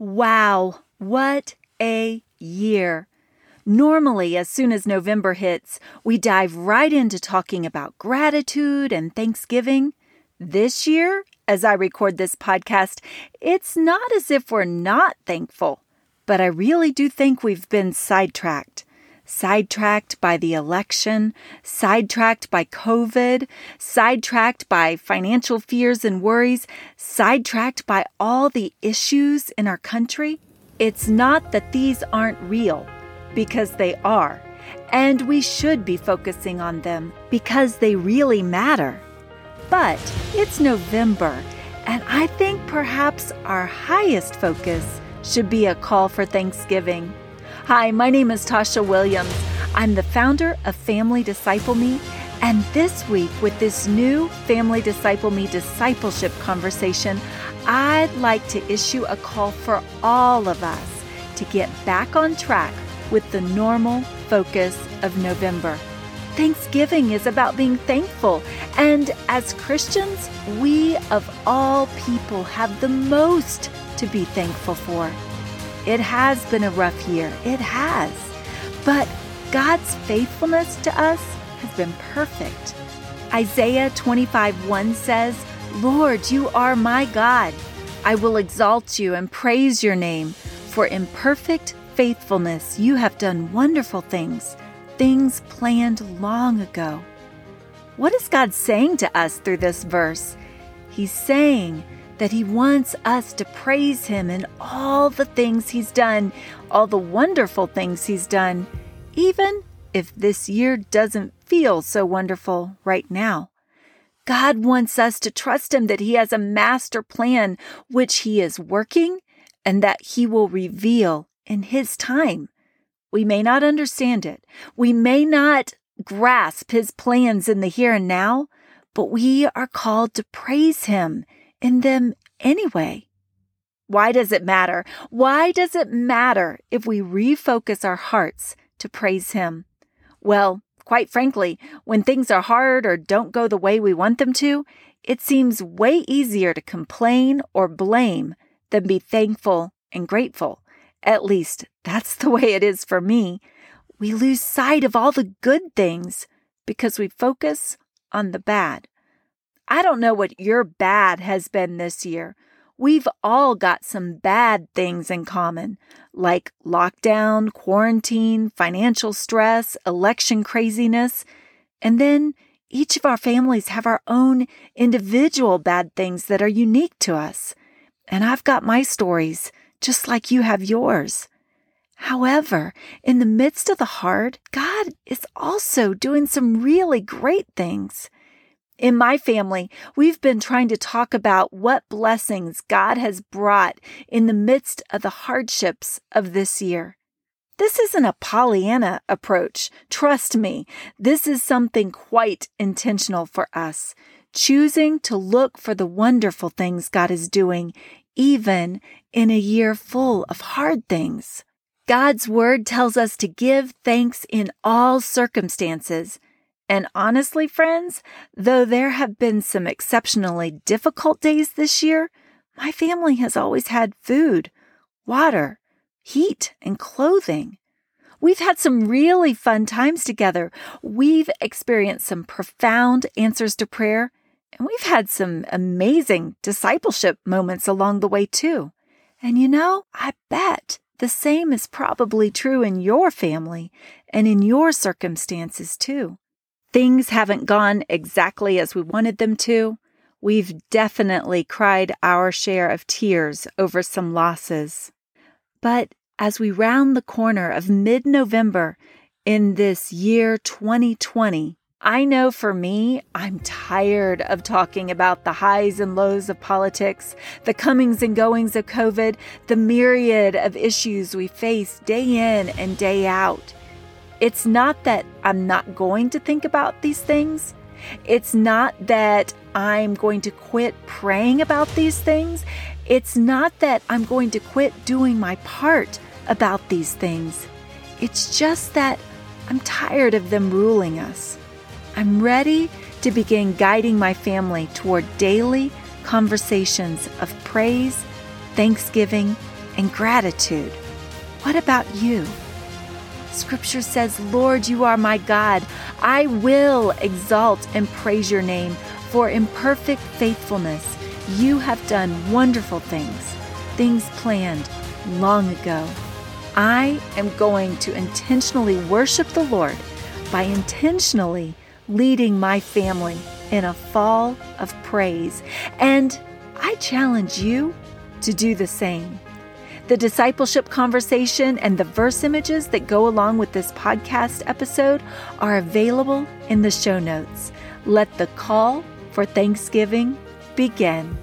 Wow, what a year! Normally, as soon as November hits, we dive right into talking about gratitude and Thanksgiving. This year, as I record this podcast, it's not as if we're not thankful, but I really do think we've been sidetracked sidetracked by the election, sidetracked by COVID, sidetracked by financial fears and worries, sidetracked by all the issues in our country. It's not that these aren't real, because they are, and we should be focusing on them because they really matter. But it's November, and I think perhaps our highest focus should be a call for Thanksgiving. Hi, my name is Tasha Williams. I'm the founder of Family Disciple Me, and this week, with this new Family Disciple Me discipleship conversation, I'd like to issue a call for all of us to get back on track with the normal focus of November. Thanksgiving is about being thankful, and as Christians, we of all people have the most to be thankful for. It has been a rough year. It has. But God's faithfulness to us has been perfect. Isaiah 25 1 says, Lord, you are my God. I will exalt you and praise your name, for in perfect faithfulness you have done wonderful things, things planned long ago. What is God saying to us through this verse? He's saying that He wants us to praise Him in all the things He's done, all the wonderful things He's done, even if this year doesn't feel so wonderful right now. God wants us to trust Him that He has a master plan which He is working and that He will reveal in His time. We may not understand it. We may not grasp His plans in the here and now, but we are called to praise Him in them anyway. Why does it matter? Why does it matter if we refocus our hearts to praise Him? Well, quite frankly, when things are hard or don't go the way we want them to, it seems way easier to complain or blame than be thankful and grateful. At least that's the way it is for me. We lose sight of all the good things because we focus on the bad. I don't know what your bad has been this year. We've all got some bad things in common, like lockdown, quarantine, financial stress, election craziness. And then each of our families have our own individual bad things that are unique to us. And I've got my stories, just like you have yours. However, in the midst of the hard, God is also doing some really great things. In my family, we've been trying to talk about what blessings God has brought in the midst of the hardships of this year. This isn't a Pollyanna approach. Trust me, this is something quite intentional for us, choosing to look for the wonderful things God is doing, even in a year full of hard things. God's word tells us to give thanks in all circumstances. And honestly, friends, though there have been some exceptionally difficult days this year, my family has always had food, water, heat, and clothing. We've had some really fun times together. We've experienced some profound answers to prayer, and we've had some amazing discipleship moments along the way, too. And you know, I bet the same is probably true in your family and in your circumstances, too things haven't gone exactly as we wanted them to, we've definitely cried our share of tears over some losses. But as we round the corner of mid November in this year 2020, I know for me, I'm tired of talking about the highs and lows of politics, the comings and goings of COVID, the myriad of issues we face day in and day out. It's not that I'm not going to think about these things. It's not that I'm going to quit praying about these things. It's not that I'm going to quit doing my part about these things. It's just that I'm tired of them ruling us. I'm ready to begin guiding my family toward daily conversations of praise, thanksgiving, and gratitude. What about you? Scripture says, Lord, you are my God. I will exalt and praise your name, for in perfect faithfulness you have done wonderful things, things planned long ago. I am going to intentionally worship the Lord by intentionally leading my family in a fall of praise. And I challenge you to do the same. The discipleship conversation and the verse images that go along with this podcast episode are available in the show notes. Let the call for Thanksgiving begin.